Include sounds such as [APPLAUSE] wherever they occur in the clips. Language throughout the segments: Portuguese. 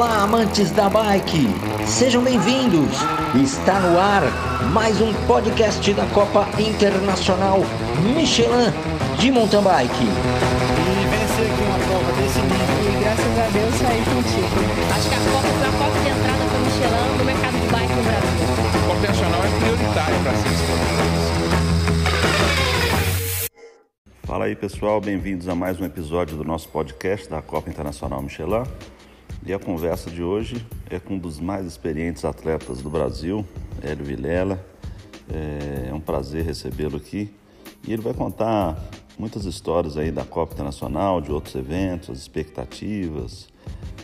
Olá, amantes da bike! Sejam bem-vindos! Está no ar mais um podcast da Copa Internacional Michelin de Mountain Bike. E vencer aqui uma prova desse nível. E graças a Deus saí contigo. Acho que a Copa foi a porta de entrada para o Michelin no mercado de bike no Brasil. A Copa Nacional é prioritária para ser Fala aí pessoal, bem-vindos a mais um episódio do nosso podcast da Copa Internacional Michelin. E a conversa de hoje é com um dos mais experientes atletas do Brasil, Hélio Vilela. É um prazer recebê-lo aqui. E ele vai contar muitas histórias aí da Copa Internacional, de outros eventos, as expectativas.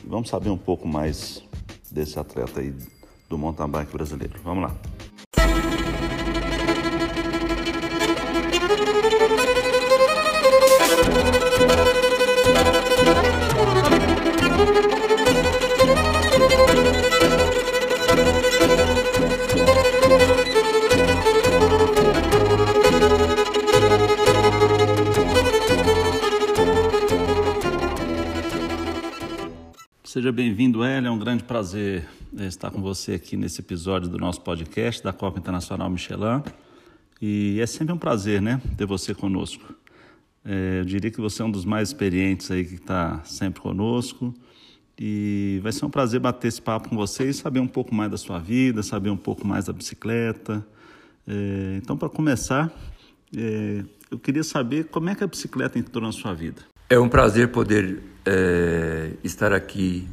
Vamos saber um pouco mais desse atleta aí do mountain bike brasileiro. Vamos lá. Seja bem-vindo, Hélio. É um grande prazer eh, estar com você aqui nesse episódio do nosso podcast da Copa Internacional Michelin. E é sempre um prazer, né, ter você conosco. É, eu diria que você é um dos mais experientes aí que está sempre conosco. E vai ser um prazer bater esse papo com você e saber um pouco mais da sua vida, saber um pouco mais da bicicleta. É, então, para começar, é, eu queria saber como é que a bicicleta entrou na sua vida. É um prazer poder é, estar aqui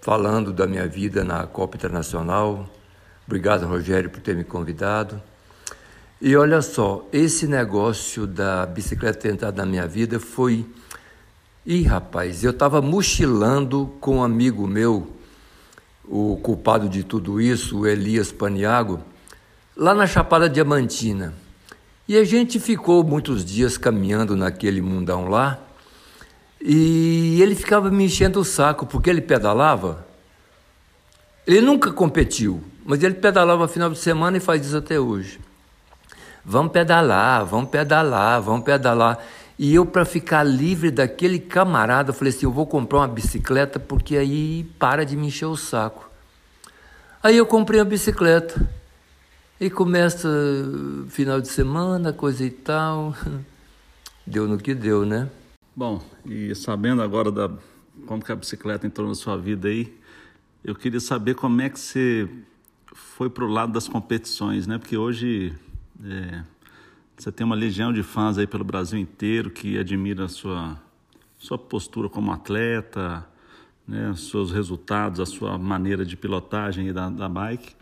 falando da minha vida na Copa Internacional. Obrigado, Rogério, por ter me convidado. E olha só, esse negócio da bicicleta ter entrado na minha vida foi. Ih, rapaz, eu estava mochilando com um amigo meu, o culpado de tudo isso, o Elias Paniago, lá na Chapada Diamantina. E a gente ficou muitos dias caminhando naquele mundão lá. E ele ficava me enchendo o saco, porque ele pedalava. Ele nunca competiu, mas ele pedalava final de semana e faz isso até hoje. Vamos pedalar, vamos pedalar, vamos pedalar. E eu, para ficar livre daquele camarada, falei assim: eu vou comprar uma bicicleta, porque aí para de me encher o saco. Aí eu comprei a bicicleta. E começa final de semana, coisa e tal. [LAUGHS] Deu no que deu, né? Bom, e sabendo agora da como que a bicicleta entrou na sua vida aí, eu queria saber como é que você foi para o lado das competições, né? Porque hoje é, você tem uma legião de fãs aí pelo Brasil inteiro que admira a sua sua postura como atleta, né? Seus resultados, a sua maneira de pilotagem da, da bike.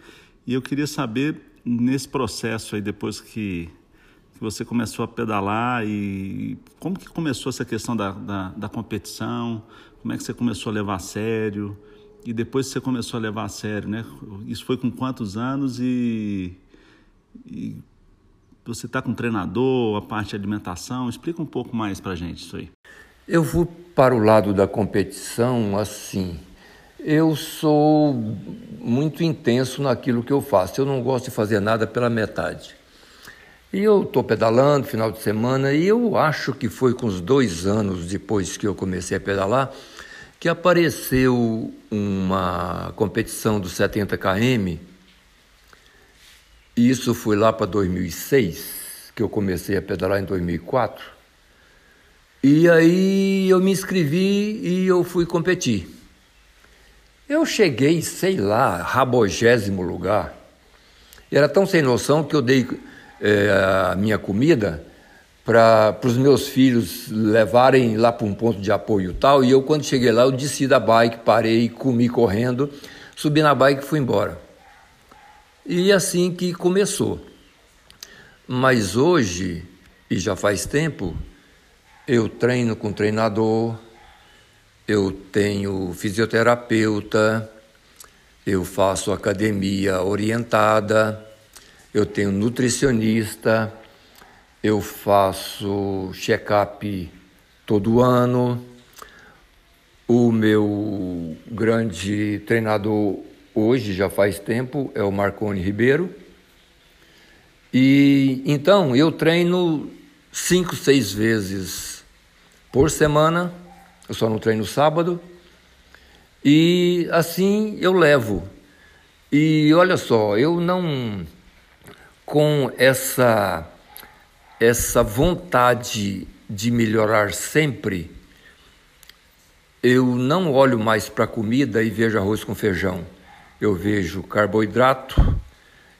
E eu queria saber nesse processo aí depois que que você começou a pedalar e como que começou essa questão da, da, da, competição? Como é que você começou a levar a sério? E depois você começou a levar a sério, né? Isso foi com quantos anos e, e você está com treinador, a parte de alimentação? Explica um pouco mais para gente isso aí. Eu fui para o lado da competição assim. Eu sou muito intenso naquilo que eu faço. Eu não gosto de fazer nada pela metade. E eu estou pedalando final de semana e eu acho que foi com os dois anos depois que eu comecei a pedalar que apareceu uma competição dos 70 km. E isso foi lá para 2006, que eu comecei a pedalar em 2004. E aí eu me inscrevi e eu fui competir. Eu cheguei, sei lá, rabogésimo lugar. Era tão sem noção que eu dei é, a minha comida para os meus filhos levarem lá para um ponto de apoio tal. E eu, quando cheguei lá, eu desci da bike, parei, comi correndo, subi na bike e fui embora. E assim que começou. Mas hoje, e já faz tempo, eu treino com treinador, eu tenho fisioterapeuta, eu faço academia orientada eu tenho nutricionista, eu faço check-up todo ano. O meu grande treinador hoje, já faz tempo, é o Marconi Ribeiro. E então eu treino cinco, seis vezes por semana. Eu só não treino sábado. E assim eu levo. E olha só, eu não com essa essa vontade de melhorar sempre, eu não olho mais para a comida e vejo arroz com feijão. Eu vejo carboidrato,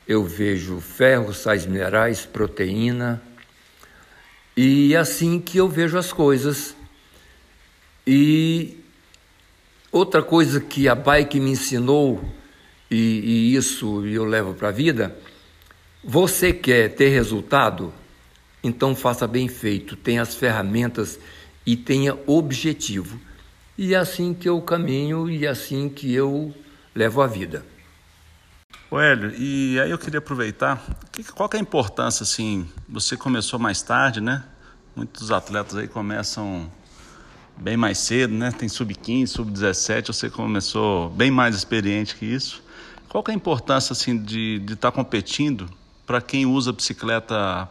eu vejo ferro, sais minerais, proteína. E é assim que eu vejo as coisas. E outra coisa que a bike me ensinou, e, e isso eu levo para a vida, você quer ter resultado? Então faça bem feito, tenha as ferramentas e tenha objetivo. E é assim que eu caminho e é assim que eu levo a vida. O Hélio, e aí eu queria aproveitar, qual que é a importância, assim, você começou mais tarde, né? Muitos atletas aí começam bem mais cedo, né? Tem sub-15, sub-17, você começou bem mais experiente que isso. Qual que é a importância, assim, de estar tá competindo para quem usa bicicleta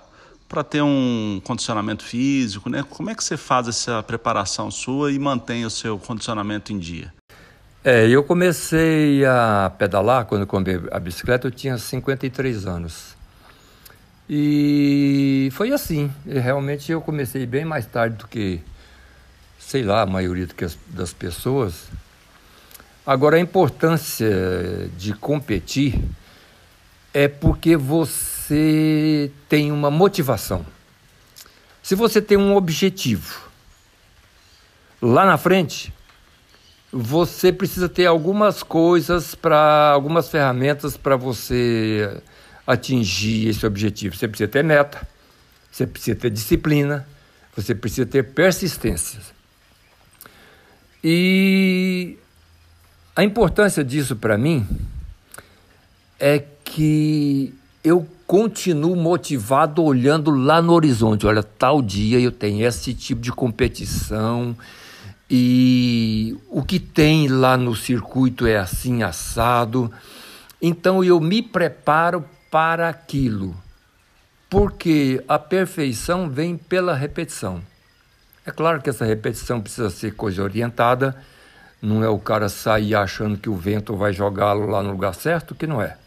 para ter um condicionamento físico, né? Como é que você faz essa preparação sua e mantém o seu condicionamento em dia? É, eu comecei a pedalar quando comprei a bicicleta, eu tinha 53 anos. E foi assim, realmente eu comecei bem mais tarde do que, sei lá, a maioria das pessoas. Agora, a importância de competir é porque você tem uma motivação. Se você tem um objetivo, lá na frente, você precisa ter algumas coisas para algumas ferramentas para você atingir esse objetivo. Você precisa ter meta, você precisa ter disciplina, você precisa ter persistência. E a importância disso para mim é que eu continuo motivado olhando lá no horizonte. Olha, tal dia eu tenho esse tipo de competição e o que tem lá no circuito é assim assado. Então eu me preparo para aquilo, porque a perfeição vem pela repetição. É claro que essa repetição precisa ser coisa orientada, não é o cara sair achando que o vento vai jogá-lo lá no lugar certo, que não é.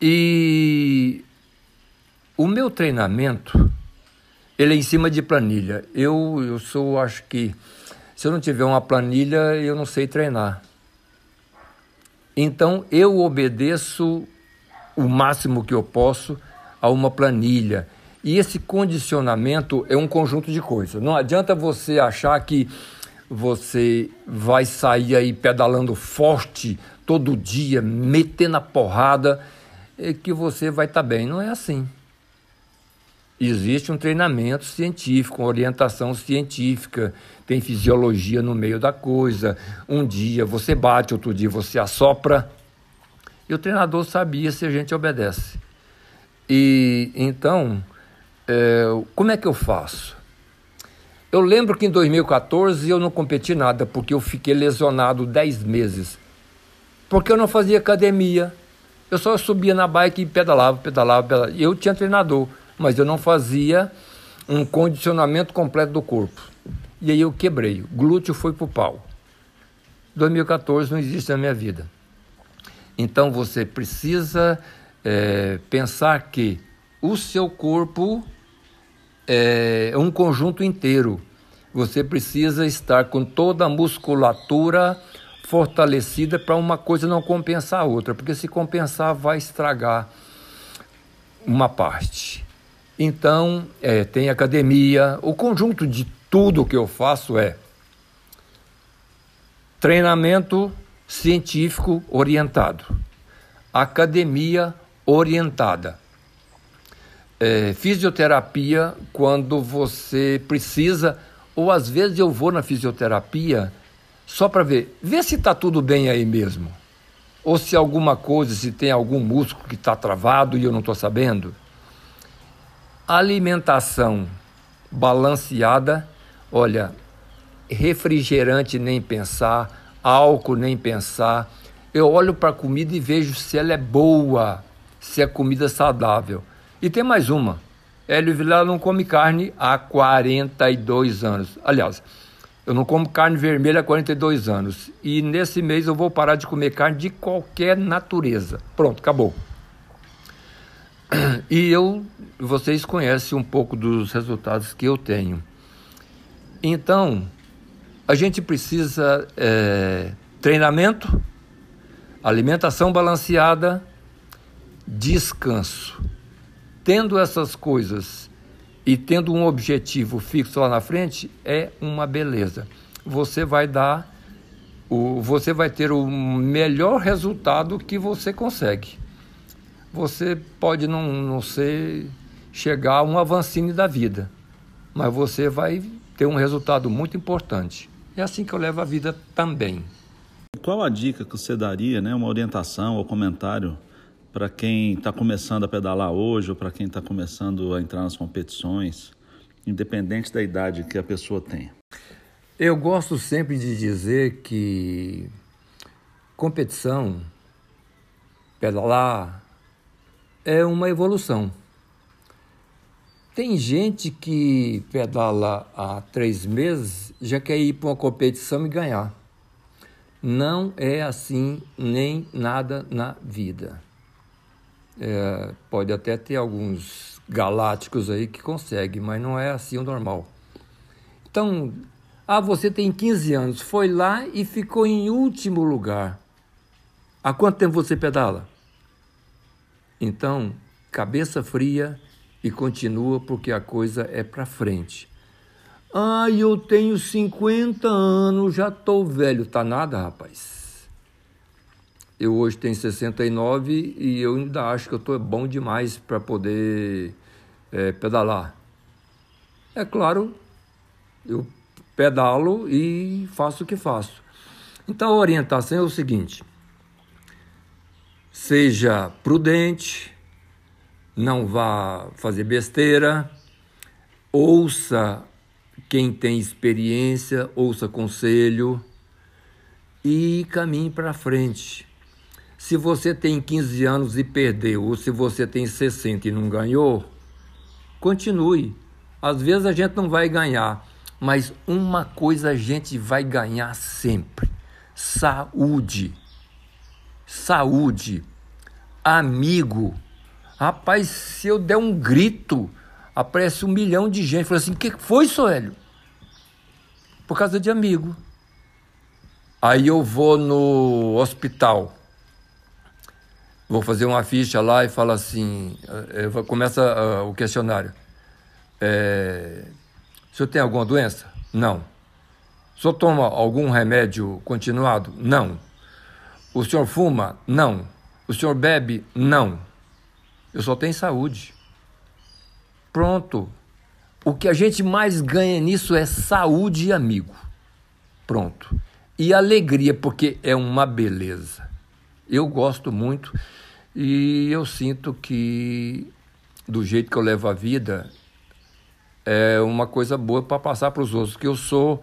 E o meu treinamento ele é em cima de planilha. Eu, eu sou, acho que, se eu não tiver uma planilha, eu não sei treinar. Então, eu obedeço o máximo que eu posso a uma planilha. E esse condicionamento é um conjunto de coisas. Não adianta você achar que você vai sair aí pedalando forte todo dia, metendo a porrada, que você vai estar tá bem. Não é assim existe um treinamento científico, uma orientação científica, tem fisiologia no meio da coisa. Um dia você bate, outro dia você assopra. E o treinador sabia se a gente obedece. E então, é, como é que eu faço? Eu lembro que em 2014 eu não competi nada, porque eu fiquei lesionado 10 meses. Porque eu não fazia academia. Eu só subia na bike e pedalava, pedalava, pedalava. Eu tinha treinador mas eu não fazia um condicionamento completo do corpo. E aí eu quebrei, glúteo foi pro pau. 2014 não existe na minha vida. Então você precisa é, pensar que o seu corpo é um conjunto inteiro. Você precisa estar com toda a musculatura fortalecida para uma coisa não compensar a outra, porque se compensar vai estragar uma parte. Então, é, tem academia. O conjunto de tudo que eu faço é treinamento científico orientado, academia orientada, é, fisioterapia quando você precisa, ou às vezes eu vou na fisioterapia só para ver, ver se está tudo bem aí mesmo, ou se alguma coisa, se tem algum músculo que está travado e eu não estou sabendo alimentação balanceada, olha, refrigerante nem pensar, álcool nem pensar. Eu olho para a comida e vejo se ela é boa, se é comida saudável. E tem mais uma. Hélio Vilar não come carne há 42 anos. Aliás, Eu não como carne vermelha há 42 anos. E nesse mês eu vou parar de comer carne de qualquer natureza. Pronto, acabou. E eu, vocês conhecem um pouco dos resultados que eu tenho. Então, a gente precisa é, treinamento, alimentação balanceada, descanso. Tendo essas coisas e tendo um objetivo fixo lá na frente, é uma beleza. Você vai dar o, você vai ter o melhor resultado que você consegue. Você pode não, não ser chegar a um avancine da vida, mas você vai ter um resultado muito importante. É assim que eu levo a vida também. Qual a dica que você daria, né, uma orientação ou comentário para quem está começando a pedalar hoje ou para quem está começando a entrar nas competições, independente da idade que a pessoa tem? Eu gosto sempre de dizer que competição, pedalar, é uma evolução. Tem gente que pedala há três meses já quer ir para uma competição e ganhar. Não é assim nem nada na vida. É, pode até ter alguns galácticos aí que conseguem, mas não é assim o normal. Então, ah, você tem 15 anos, foi lá e ficou em último lugar. Há quanto tempo você pedala? Então, cabeça fria e continua porque a coisa é para frente. Ah, eu tenho 50 anos, já estou velho. Tá nada, rapaz. Eu hoje tenho 69 e eu ainda acho que eu estou bom demais para poder é, pedalar. É claro, eu pedalo e faço o que faço. Então a orientação é o seguinte: seja prudente, não vá fazer besteira, ouça quem tem experiência, ouça conselho e caminhe para frente. Se você tem 15 anos e perdeu, ou se você tem 60 e não ganhou, continue. Às vezes a gente não vai ganhar, mas uma coisa a gente vai ganhar sempre: saúde. Saúde. Amigo. Rapaz, se eu der um grito, aparece um milhão de gente. Fala assim: o que foi, Soélio? Por causa de amigo. Aí eu vou no hospital vou fazer uma ficha lá e fala assim, eh, começa uh, o questionário. É, o senhor tem alguma doença? Não. O senhor toma algum remédio continuado? Não. O senhor fuma? Não. O senhor bebe? Não. Eu só tenho saúde. Pronto. O que a gente mais ganha nisso é saúde e amigo. Pronto. E alegria, porque é uma beleza. Eu gosto muito e eu sinto que, do jeito que eu levo a vida, é uma coisa boa para passar para os outros. Que eu sou,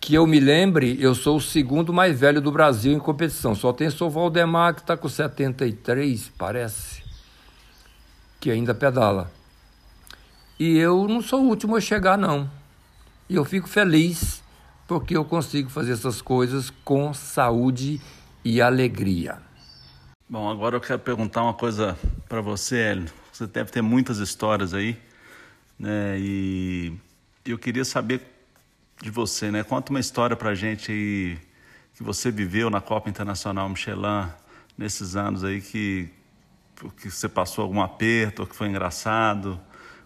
que eu me lembre, eu sou o segundo mais velho do Brasil em competição. Só tem o Valdemar, que está com 73, parece, que ainda pedala. E eu não sou o último a chegar, não. E eu fico feliz porque eu consigo fazer essas coisas com saúde e alegria. Bom, agora eu quero perguntar uma coisa para você, Hélio. Você deve ter muitas histórias aí, né? E eu queria saber de você, né? Conta uma história para gente aí que você viveu na Copa Internacional Michelin nesses anos aí que que você passou algum aperto, que foi engraçado.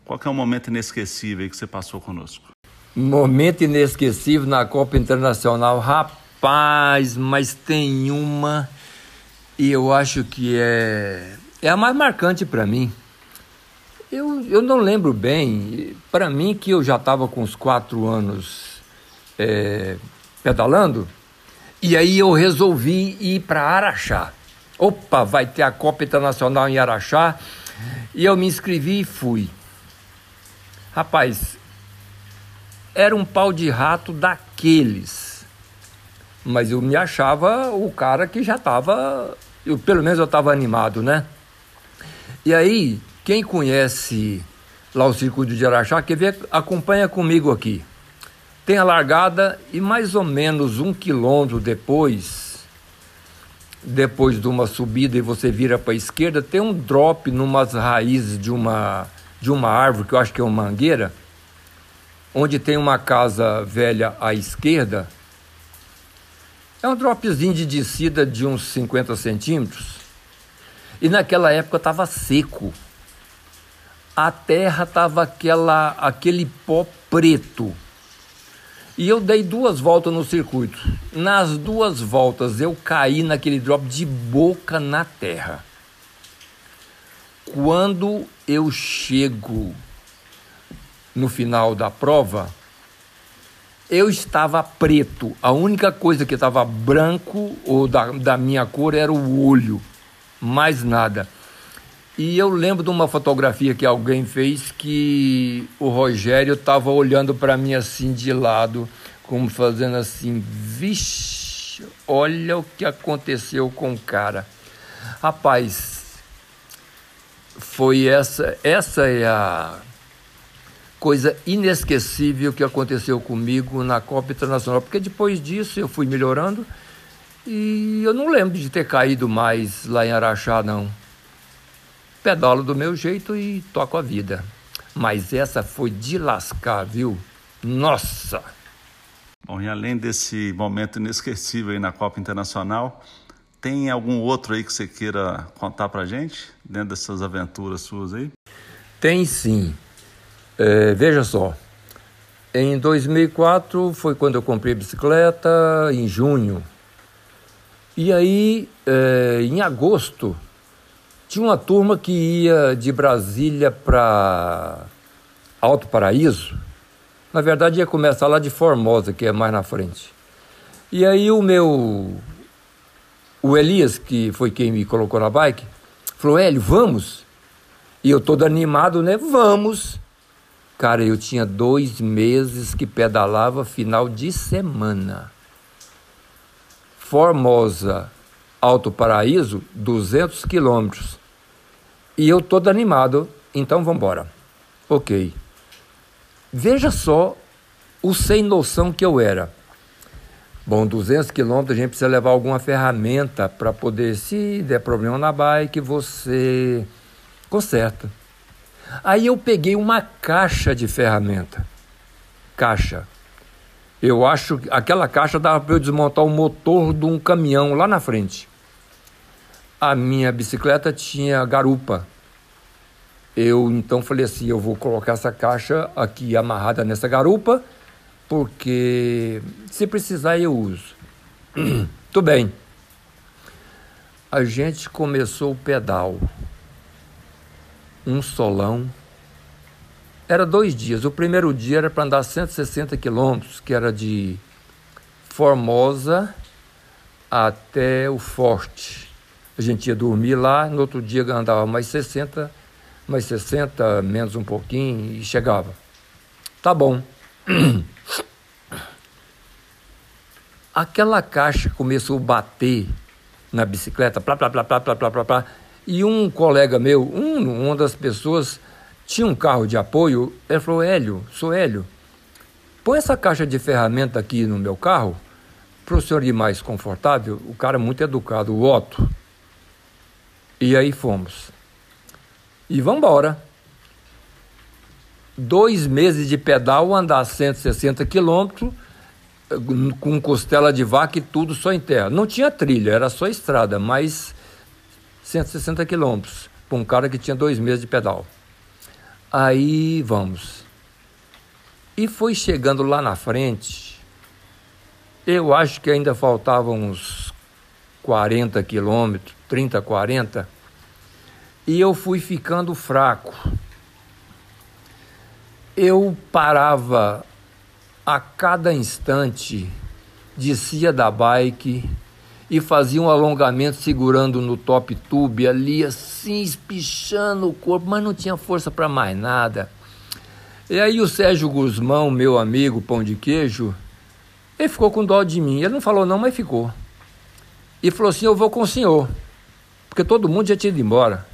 Qual é o momento inesquecível que você passou conosco? Momento inesquecível na Copa Internacional, rapaz, mas tem uma e eu acho que é, é a mais marcante para mim. Eu, eu não lembro bem, para mim que eu já estava com uns quatro anos é, pedalando, e aí eu resolvi ir para Araxá. Opa, vai ter a Copa Internacional em Araxá, e eu me inscrevi e fui. Rapaz, era um pau de rato daqueles, mas eu me achava o cara que já estava eu, pelo menos eu estava animado, né? E aí, quem conhece lá o circuito de Araxá, quer ver, acompanha comigo aqui. tem a largada e mais ou menos um quilômetro depois, depois de uma subida e você vira para a esquerda, tem um drop numas raízes de uma, de uma árvore, que eu acho que é uma mangueira, onde tem uma casa velha à esquerda. É um dropzinho de descida de uns 50 centímetros. E naquela época estava seco. A terra estava aquela aquele pó preto. E eu dei duas voltas no circuito. Nas duas voltas eu caí naquele drop de boca na terra. Quando eu chego no final da prova, eu estava preto. A única coisa que estava branco ou da, da minha cor era o olho, mais nada. E eu lembro de uma fotografia que alguém fez que o Rogério estava olhando para mim assim de lado, como fazendo assim: vixe, olha o que aconteceu com o cara. Rapaz, foi essa, essa é a coisa inesquecível que aconteceu comigo na Copa Internacional, porque depois disso eu fui melhorando e eu não lembro de ter caído mais lá em Araxá, não pedalo do meu jeito e toco a vida. Mas essa foi de lascar, viu? Nossa! Bom, e além desse momento inesquecível aí na Copa Internacional, tem algum outro aí que você queira contar pra gente, dentro dessas aventuras suas aí? Tem sim. É, veja só, em 2004 foi quando eu comprei bicicleta, em junho. E aí, é, em agosto, tinha uma turma que ia de Brasília para Alto Paraíso. Na verdade, ia começar lá de Formosa, que é mais na frente. E aí o meu. O Elias, que foi quem me colocou na bike, falou: Hélio, vamos? E eu todo animado, né? Vamos! Cara, eu tinha dois meses que pedalava final de semana. Formosa Alto Paraíso, 200 quilômetros. E eu todo animado, então vamos embora. Ok. Veja só o sem noção que eu era. Bom, 200 quilômetros a gente precisa levar alguma ferramenta para poder, se der problema na bike, você conserta. Aí eu peguei uma caixa de ferramenta. Caixa. Eu acho que aquela caixa dava para eu desmontar o motor de um caminhão lá na frente a minha bicicleta tinha garupa. Eu então falei assim, eu vou colocar essa caixa aqui amarrada nessa garupa, porque se precisar eu uso. [CLEARS THROAT] Tudo bem. A gente começou o pedal. Um solão. Era dois dias. O primeiro dia era para andar 160 quilômetros, que era de Formosa até o Forte. A gente ia dormir lá, no outro dia andava mais 60, mais 60, menos um pouquinho e chegava. Tá bom. Aquela caixa começou a bater na bicicleta, plá, plá, plá, plá, plá, plá, plá, plá. E um colega meu, um, uma das pessoas, tinha um carro de apoio, ele falou, Hélio, sou Hélio, põe essa caixa de ferramenta aqui no meu carro, para o senhor ir mais confortável. O cara é muito educado, o Otto. E aí fomos. E vamos embora. Dois meses de pedal, andar 160 quilômetros, com costela de vaca e tudo só em terra. Não tinha trilha, era só estrada, mas 160 quilômetros para um cara que tinha dois meses de pedal. Aí vamos. E foi chegando lá na frente, eu acho que ainda faltavam uns 40 quilômetros, 30, 40, e eu fui ficando fraco. Eu parava a cada instante, descia da bike e fazia um alongamento segurando no top tube ali, assim, espichando o corpo, mas não tinha força para mais nada. E aí o Sérgio Guzmão, meu amigo, pão de queijo, ele ficou com dó de mim. Ele não falou não, mas ficou. E falou assim, eu vou com o senhor porque todo mundo já tinha ido embora.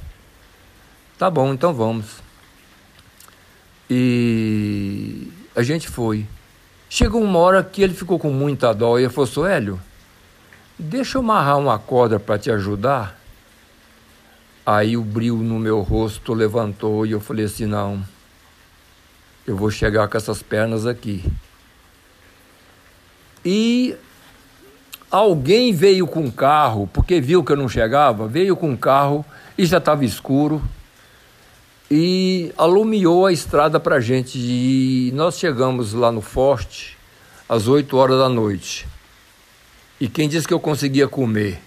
Tá bom, então vamos. E a gente foi. Chegou uma hora que ele ficou com muita dó e ele falou: Hélio, deixa eu amarrar uma corda para te ajudar. Aí o brilho no meu rosto levantou e eu falei assim: não, eu vou chegar com essas pernas aqui. E alguém veio com um carro, porque viu que eu não chegava, veio com um carro e já estava escuro e alumiou a estrada para a gente. E nós chegamos lá no Forte às 8 horas da noite. E quem disse que eu conseguia comer?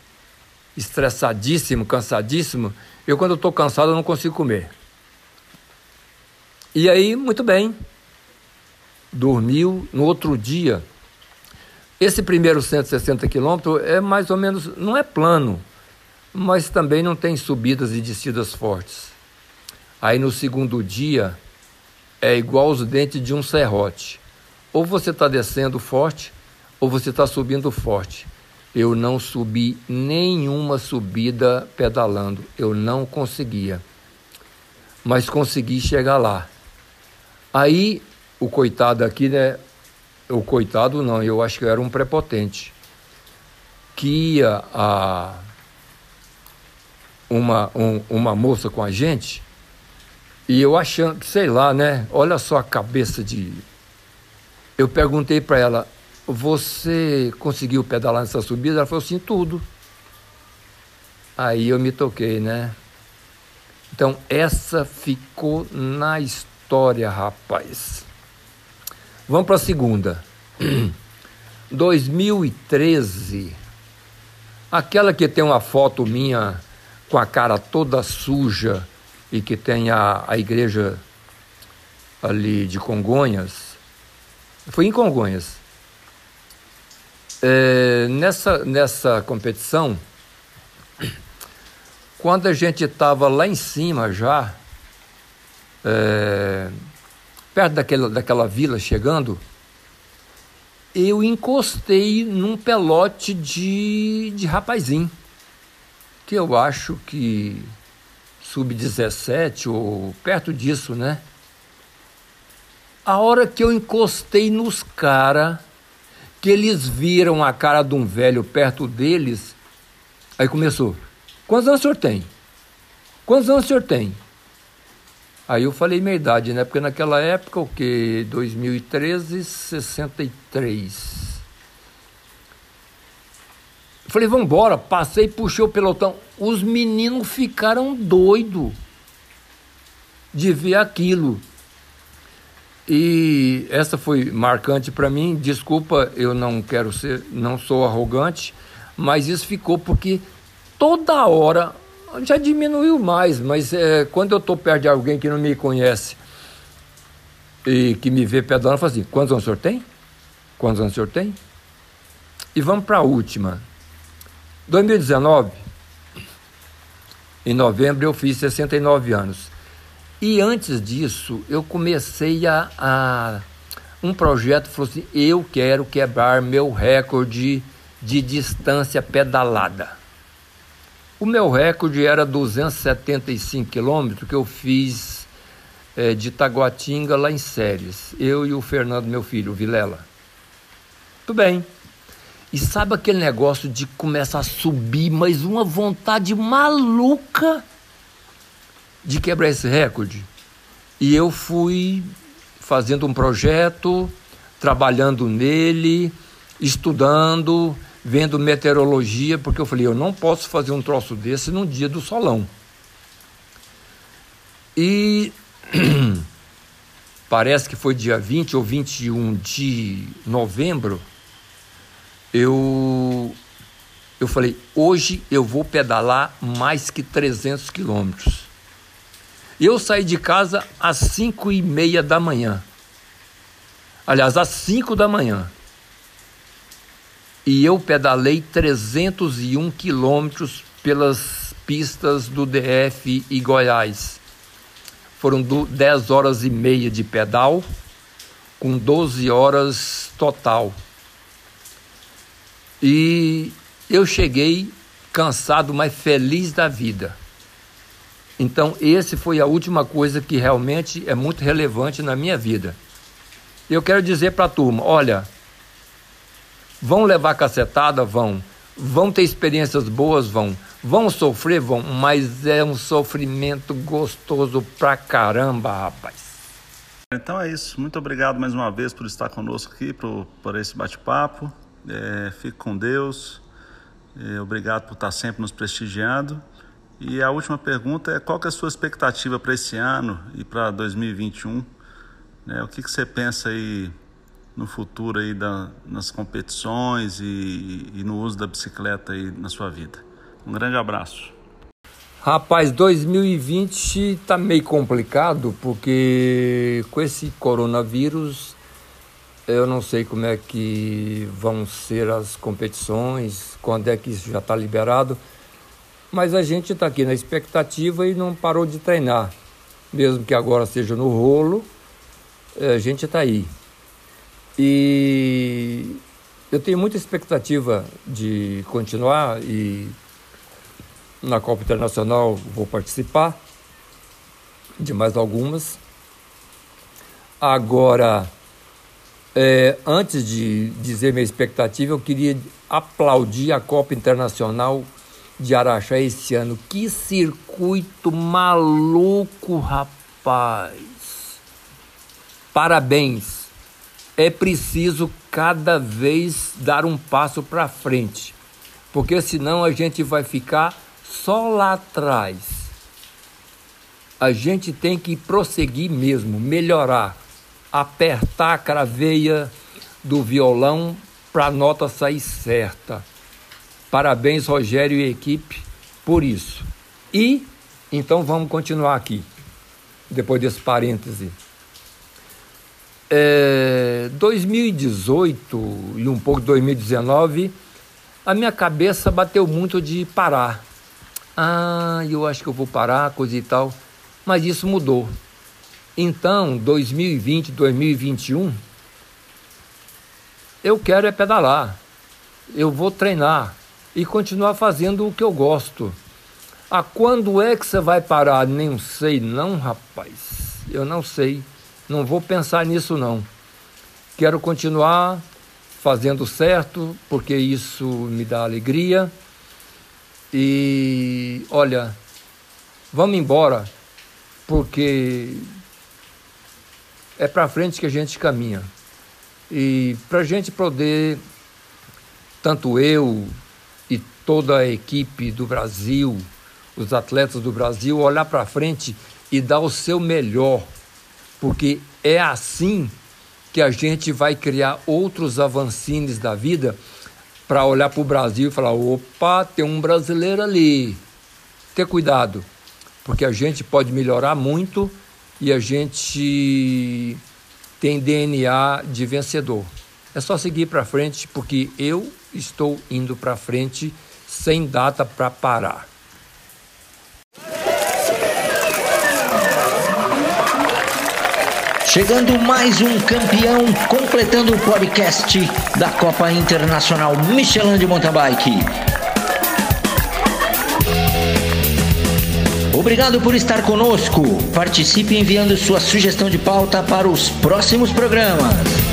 Estressadíssimo, cansadíssimo. Eu, quando estou cansado, eu não consigo comer. E aí, muito bem. Dormiu. No outro dia, esse primeiro 160 quilômetros é mais ou menos, não é plano, mas também não tem subidas e descidas fortes. Aí no segundo dia é igual os dentes de um serrote. Ou você está descendo forte, ou você está subindo forte. Eu não subi nenhuma subida pedalando, eu não conseguia. Mas consegui chegar lá. Aí o coitado aqui, né? O coitado não, eu acho que eu era um prepotente. Que ia a uma, um, uma moça com a gente e eu achando, sei lá, né? Olha só a cabeça de. Eu perguntei para ela: Você conseguiu pedalar nessa subida? Ela falou assim: Tudo. Aí eu me toquei, né? Então, essa ficou na história, rapaz. Vamos para a segunda. [CLEARS THROAT] 2013. Aquela que tem uma foto minha com a cara toda suja e que tem a, a igreja ali de Congonhas, foi em Congonhas. É, nessa, nessa competição, quando a gente estava lá em cima já, é, perto daquela, daquela vila chegando, eu encostei num pelote de, de rapazinho, que eu acho que sub-17 ou perto disso, né? A hora que eu encostei nos caras, que eles viram a cara de um velho perto deles, aí começou: Quantos anos o senhor tem? Quantos anos o senhor tem? Aí eu falei minha idade, né? Porque naquela época, o que? 2013, 63. Falei, vamos embora. Passei, puxei o pelotão. Os meninos ficaram doidos de ver aquilo. E essa foi marcante para mim. Desculpa, eu não quero ser, não sou arrogante, mas isso ficou porque toda hora já diminuiu mais, mas é, quando eu estou perto de alguém que não me conhece e que me vê pedalando, falo assim: quantos anos o senhor tem? Quantos anos o senhor tem? E vamos para a última. 2019, em novembro, eu fiz 69 anos. E antes disso, eu comecei a, a um projeto, falou assim, eu quero quebrar meu recorde de distância pedalada. O meu recorde era 275 quilômetros que eu fiz é, de Taguatinga lá em Séries. Eu e o Fernando, meu filho, o Vilela. Tudo bem. E sabe aquele negócio de começar a subir, mas uma vontade maluca de quebrar esse recorde? E eu fui fazendo um projeto, trabalhando nele, estudando, vendo meteorologia, porque eu falei, eu não posso fazer um troço desse num dia do solão. E [CLEARS THROAT] parece que foi dia 20 ou 21 de novembro eu eu falei, hoje eu vou pedalar mais que 300 quilômetros. Eu saí de casa às 5 e meia da manhã. Aliás, às 5 da manhã. E eu pedalei 301 quilômetros pelas pistas do DF e Goiás. Foram 10 horas e meia de pedal, com 12 horas total. E eu cheguei cansado, mas feliz da vida. Então, esse foi a última coisa que realmente é muito relevante na minha vida. Eu quero dizer para a turma: olha, vão levar cacetada? Vão. Vão ter experiências boas? Vão. Vão sofrer? Vão. Mas é um sofrimento gostoso pra caramba, rapaz. Então é isso. Muito obrigado mais uma vez por estar conosco aqui, por, por esse bate-papo. É, fique com Deus. É, obrigado por estar sempre nos prestigiando. E a última pergunta é qual é a sua expectativa para esse ano e para 2021? Né? O que, que você pensa aí no futuro aí da, nas competições e, e no uso da bicicleta aí na sua vida? Um grande abraço. Rapaz, 2020 tá meio complicado porque com esse coronavírus eu não sei como é que vão ser as competições, quando é que isso já está liberado, mas a gente está aqui na expectativa e não parou de treinar. Mesmo que agora seja no rolo, eh, a gente está aí. E eu tenho muita expectativa de continuar e na Copa Internacional vou participar de mais algumas. Agora, é, antes de dizer minha expectativa, eu queria aplaudir a Copa Internacional de Araxá esse ano. Que circuito maluco, rapaz! Parabéns! É preciso cada vez dar um passo para frente, porque senão a gente vai ficar só lá atrás. A gente tem que prosseguir mesmo, melhorar, apertar a craveia do violão para a nota sair certa. Parabéns, Rogério e equipe, por isso. E então vamos continuar aqui, depois desse parêntese. É, 2018 e um pouco 2019, a minha cabeça bateu muito de parar ah, eu acho que eu vou parar, coisa e tal. Mas isso mudou. Então, 2020, 2021, eu quero é pedalar. Eu vou treinar e continuar fazendo o que eu gosto. Ah, quando é que você vai parar? Nem sei, não, rapaz. Eu não sei. Não vou pensar nisso, não. Quero continuar fazendo certo, porque isso me dá alegria e olha, vamos embora, porque é para frente que a gente caminha. E para a gente poder, tanto eu toda a equipe do Brasil, os atletas do Brasil, olhar para frente e dar o seu melhor, porque é assim que a gente vai criar outros avancines da vida para olhar para o Brasil e falar: opa, tem um brasileiro ali. Ter cuidado, porque a gente pode melhorar muito e a gente tem DNA de vencedor. É só seguir para frente, porque eu estou indo para frente sem data para parar. Chegando mais um campeão, completando o podcast da Copa Internacional Michelin de Mountain Bike. Obrigado por estar conosco. Participe enviando sua sugestão de pauta para os próximos programas.